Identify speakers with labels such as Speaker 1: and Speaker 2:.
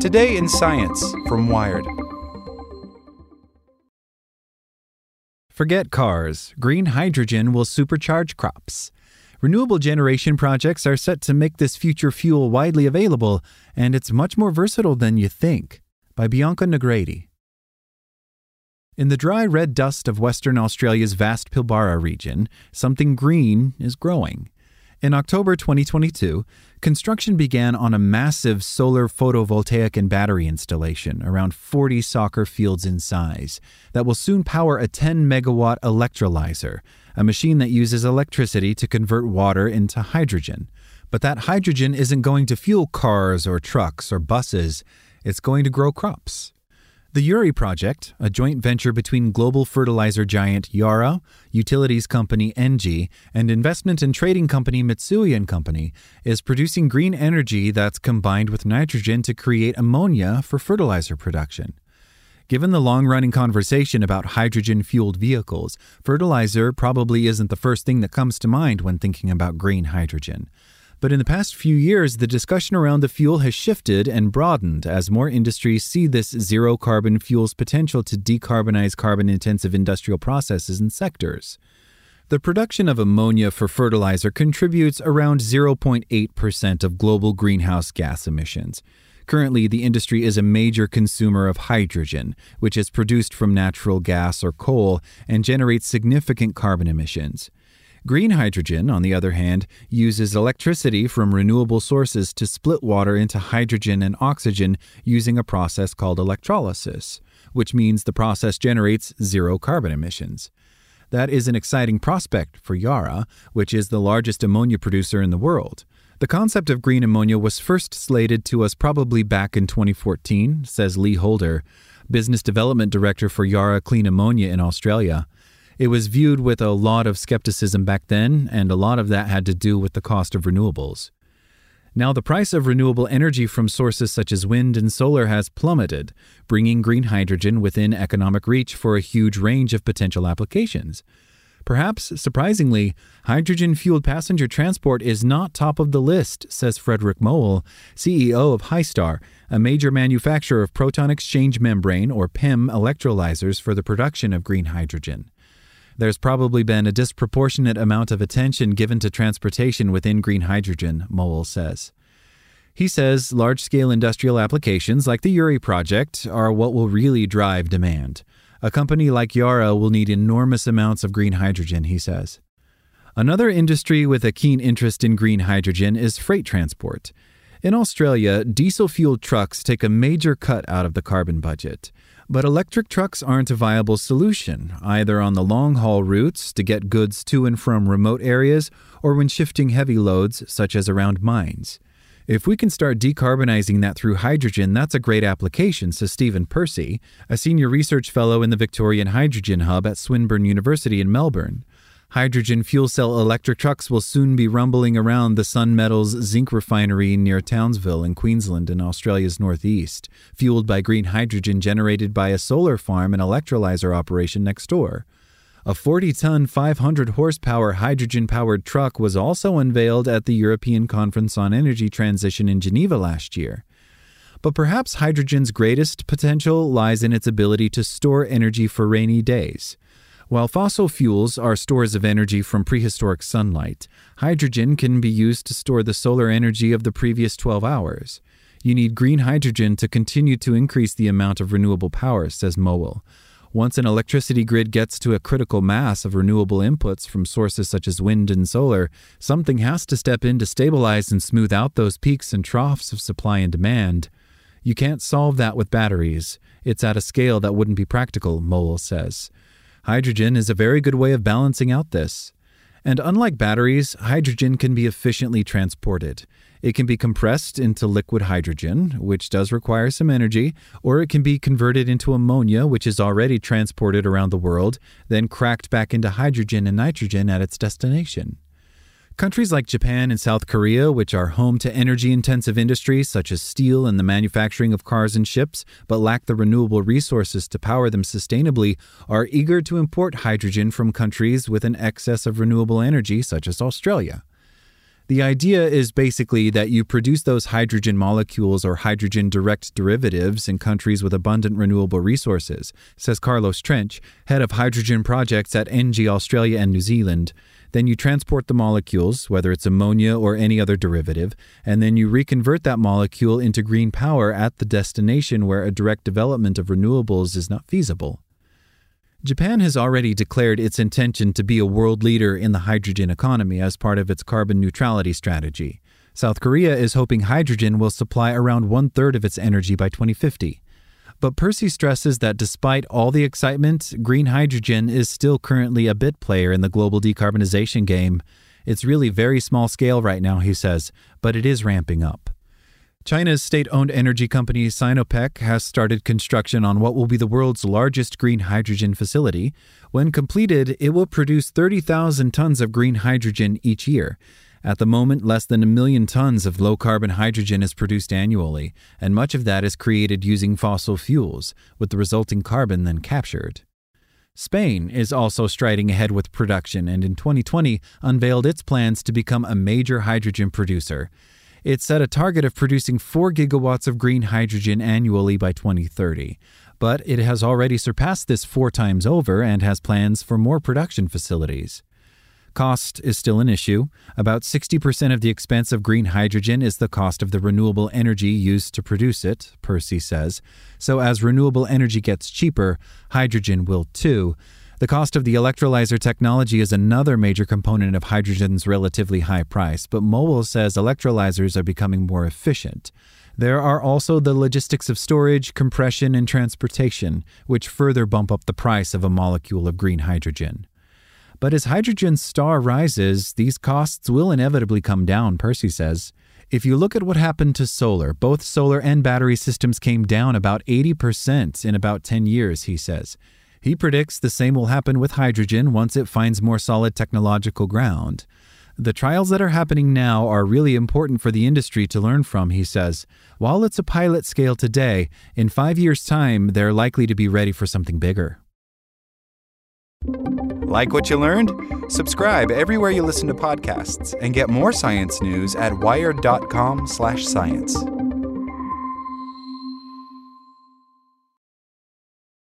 Speaker 1: Today in Science from Wired.
Speaker 2: Forget cars. Green hydrogen will supercharge crops. Renewable generation projects are set to make this future fuel widely available, and it's much more versatile than you think. By Bianca Nogrady. In the dry red dust of Western Australia's vast Pilbara region, something green is growing. In October 2022, construction began on a massive solar photovoltaic and battery installation, around 40 soccer fields in size, that will soon power a 10 megawatt electrolyzer, a machine that uses electricity to convert water into hydrogen. But that hydrogen isn't going to fuel cars or trucks or buses, it's going to grow crops. The Yuri project, a joint venture between global fertilizer giant Yara, utilities company Engie, and investment and trading company Mitsui Company, is producing green energy that's combined with nitrogen to create ammonia for fertilizer production. Given the long running conversation about hydrogen fueled vehicles, fertilizer probably isn't the first thing that comes to mind when thinking about green hydrogen. But in the past few years, the discussion around the fuel has shifted and broadened as more industries see this zero carbon fuel's potential to decarbonize carbon intensive industrial processes and sectors. The production of ammonia for fertilizer contributes around 0.8% of global greenhouse gas emissions. Currently, the industry is a major consumer of hydrogen, which is produced from natural gas or coal and generates significant carbon emissions. Green hydrogen, on the other hand, uses electricity from renewable sources to split water into hydrogen and oxygen using a process called electrolysis, which means the process generates zero carbon emissions. That is an exciting prospect for Yara, which is the largest ammonia producer in the world. The concept of green ammonia was first slated to us probably back in 2014, says Lee Holder, business development director for Yara Clean Ammonia in Australia. It was viewed with a lot of skepticism back then, and a lot of that had to do with the cost of renewables. Now, the price of renewable energy from sources such as wind and solar has plummeted, bringing green hydrogen within economic reach for a huge range of potential applications. Perhaps surprisingly, hydrogen fueled passenger transport is not top of the list, says Frederick Mowill, CEO of Hystar, a major manufacturer of proton exchange membrane or PEM electrolyzers for the production of green hydrogen. There's probably been a disproportionate amount of attention given to transportation within green hydrogen, Mowill says. He says large scale industrial applications like the Yuri project are what will really drive demand. A company like Yara will need enormous amounts of green hydrogen, he says. Another industry with a keen interest in green hydrogen is freight transport. In Australia, diesel fueled trucks take a major cut out of the carbon budget. But electric trucks aren't a viable solution, either on the long haul routes to get goods to and from remote areas or when shifting heavy loads, such as around mines. If we can start decarbonizing that through hydrogen, that's a great application, says Stephen Percy, a senior research fellow in the Victorian Hydrogen Hub at Swinburne University in Melbourne. Hydrogen fuel cell electric trucks will soon be rumbling around the Sun Metals zinc refinery near Townsville in Queensland in Australia's northeast, fueled by green hydrogen generated by a solar farm and electrolyzer operation next door. A 40 ton, 500 horsepower hydrogen powered truck was also unveiled at the European Conference on Energy Transition in Geneva last year. But perhaps hydrogen's greatest potential lies in its ability to store energy for rainy days. While fossil fuels are stores of energy from prehistoric sunlight, hydrogen can be used to store the solar energy of the previous 12 hours. You need green hydrogen to continue to increase the amount of renewable power, says Mowill. Once an electricity grid gets to a critical mass of renewable inputs from sources such as wind and solar, something has to step in to stabilize and smooth out those peaks and troughs of supply and demand. You can't solve that with batteries. It's at a scale that wouldn't be practical, Mowill says. Hydrogen is a very good way of balancing out this. And unlike batteries, hydrogen can be efficiently transported. It can be compressed into liquid hydrogen, which does require some energy, or it can be converted into ammonia, which is already transported around the world, then cracked back into hydrogen and nitrogen at its destination. Countries like Japan and South Korea, which are home to energy intensive industries such as steel and the manufacturing of cars and ships, but lack the renewable resources to power them sustainably, are eager to import hydrogen from countries with an excess of renewable energy, such as Australia. The idea is basically that you produce those hydrogen molecules or hydrogen direct derivatives in countries with abundant renewable resources, says Carlos Trench, head of hydrogen projects at Engie Australia and New Zealand. Then you transport the molecules, whether it's ammonia or any other derivative, and then you reconvert that molecule into green power at the destination where a direct development of renewables is not feasible. Japan has already declared its intention to be a world leader in the hydrogen economy as part of its carbon neutrality strategy. South Korea is hoping hydrogen will supply around one third of its energy by 2050. But Percy stresses that despite all the excitement, green hydrogen is still currently a bit player in the global decarbonization game. It's really very small scale right now, he says, but it is ramping up. China's state owned energy company Sinopec has started construction on what will be the world's largest green hydrogen facility. When completed, it will produce 30,000 tons of green hydrogen each year. At the moment, less than a million tons of low carbon hydrogen is produced annually, and much of that is created using fossil fuels, with the resulting carbon then captured. Spain is also striding ahead with production and in 2020 unveiled its plans to become a major hydrogen producer. It set a target of producing 4 gigawatts of green hydrogen annually by 2030. But it has already surpassed this four times over and has plans for more production facilities. Cost is still an issue. About 60% of the expense of green hydrogen is the cost of the renewable energy used to produce it, Percy says. So, as renewable energy gets cheaper, hydrogen will too. The cost of the electrolyzer technology is another major component of hydrogen's relatively high price, but Mowill says electrolyzers are becoming more efficient. There are also the logistics of storage, compression, and transportation, which further bump up the price of a molecule of green hydrogen. But as hydrogen's star rises, these costs will inevitably come down, Percy says. If you look at what happened to solar, both solar and battery systems came down about 80% in about 10 years, he says. He predicts the same will happen with hydrogen once it finds more solid technological ground. The trials that are happening now are really important for the industry to learn from, he says. While it's a pilot scale today, in five years' time, they're likely to be ready for something bigger.
Speaker 1: Like what you learned? Subscribe everywhere you listen to podcasts and get more science news at wired.com/science.